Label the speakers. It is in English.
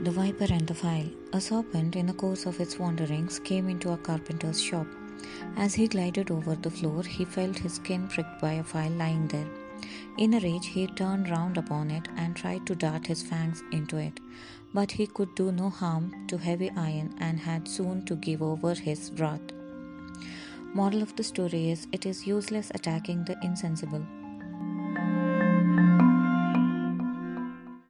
Speaker 1: The Viper and the File. A serpent, in the course of its wanderings, came into a carpenter's shop. As he glided over the floor, he felt his skin pricked by a file lying there. In a rage, he turned round upon it and tried to dart his fangs into it. But he could do no harm to heavy iron and had soon to give over his wrath. Moral of the story is it is useless attacking the insensible.